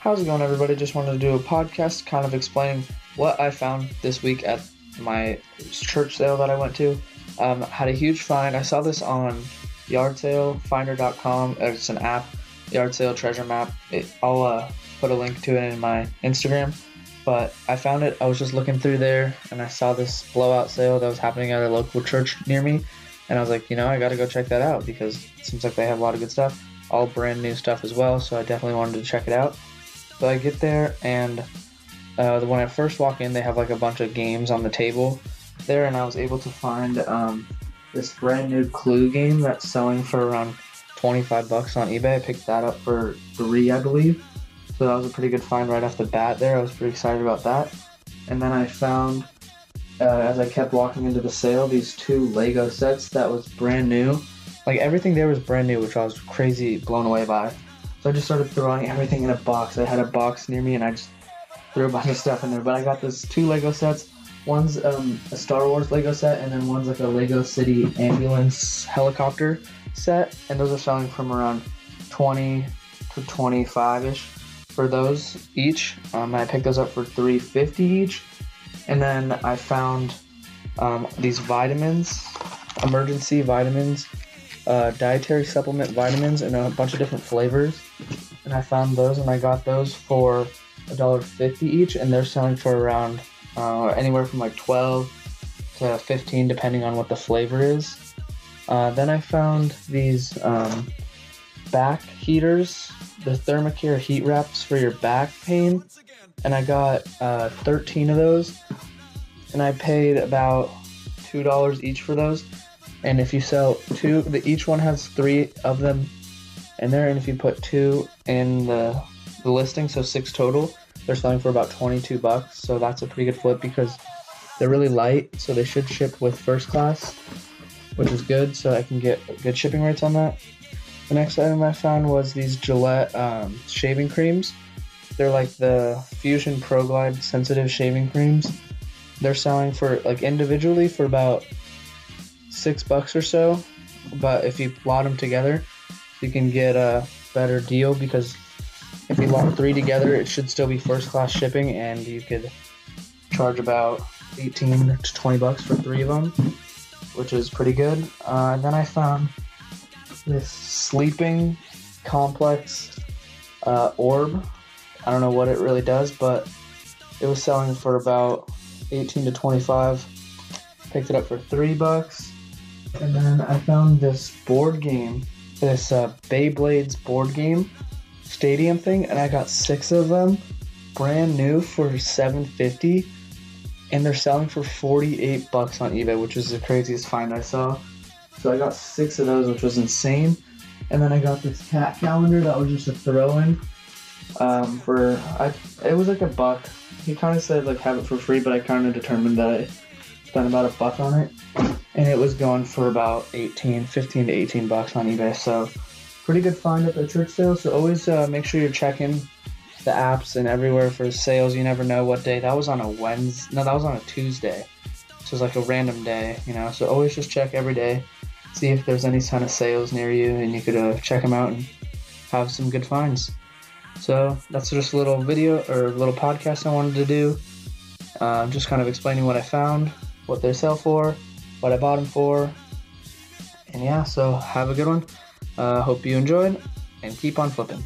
How's it going, everybody? Just wanted to do a podcast kind of explaining what I found this week at my church sale that I went to. Um, had a huge find. I saw this on yard sale finder.com. It's an app, yard sale treasure map. It, I'll uh, put a link to it in my Instagram. But I found it. I was just looking through there and I saw this blowout sale that was happening at a local church near me. And I was like, you know, I got to go check that out because it seems like they have a lot of good stuff. All brand new stuff as well. So I definitely wanted to check it out. But I get there and uh, when I first walk in, they have like a bunch of games on the table there, and I was able to find um, this brand new Clue game that's selling for around 25 bucks on eBay. I picked that up for three, I believe. So that was a pretty good find right off the bat there. I was pretty excited about that. And then I found, uh, as I kept walking into the sale, these two Lego sets that was brand new. Like everything there was brand new, which I was crazy blown away by. So I just started throwing everything in a box. I had a box near me and I just threw a bunch of stuff in there. But I got this two Lego sets. One's um, a Star Wars Lego set, and then one's like a Lego City ambulance helicopter set. And those are selling from around 20 to 25 ish for those each. Um, I picked those up for 350 each. And then I found um, these vitamins, Emergen-C vitamins, uh, dietary supplement vitamins, in a bunch of different flavors. And I found those, and I got those for $1.50 each, and they're selling for around uh, anywhere from like 12 to 15 depending on what the flavor is. Uh, then I found these um, back heaters, the Thermacare heat wraps for your back pain, and I got uh, 13 of those, and I paid about two dollars each for those. And if you sell two, the, each one has three of them in there, and if you put two in the the listing, so six total. They're selling for about 22 bucks, so that's a pretty good flip because they're really light, so they should ship with first class, which is good, so I can get good shipping rates on that. The next item I found was these Gillette um, shaving creams. They're like the Fusion Pro Glide sensitive shaving creams. They're selling for like individually for about six bucks or so, but if you lot them together, you can get a better deal because if you lump three together, it should still be first class shipping, and you could charge about 18 to 20 bucks for three of them, which is pretty good. Uh, then I found this sleeping complex uh, orb. I don't know what it really does, but it was selling for about 18 to 25. Picked it up for three bucks. And then I found this board game, this uh, Beyblades board game stadium thing, and I got six of them, brand new for 750 and they're selling for 48 bucks on eBay, which is the craziest find I saw. So I got six of those, which was insane. And then I got this cat calendar that was just a throw-in um, for I. It was like a buck. He kind of said like have it for free, but I kind of determined that I spent about a buck on it, and it was going for about 18, 15 to 18 bucks on eBay. So pretty good find at the church sale. So always uh, make sure you're checking the apps and everywhere for sales. You never know what day. That was on a Wednesday. No, that was on a Tuesday. So it was like a random day, you know. So always just check every day, see if there's any kind of sales near you, and you could uh, check them out and have some good finds. So that's just a little video or a little podcast I wanted to do. Uh, just kind of explaining what I found, what they sell for, what I bought them for, and yeah. So have a good one. Uh, hope you enjoyed and keep on flipping.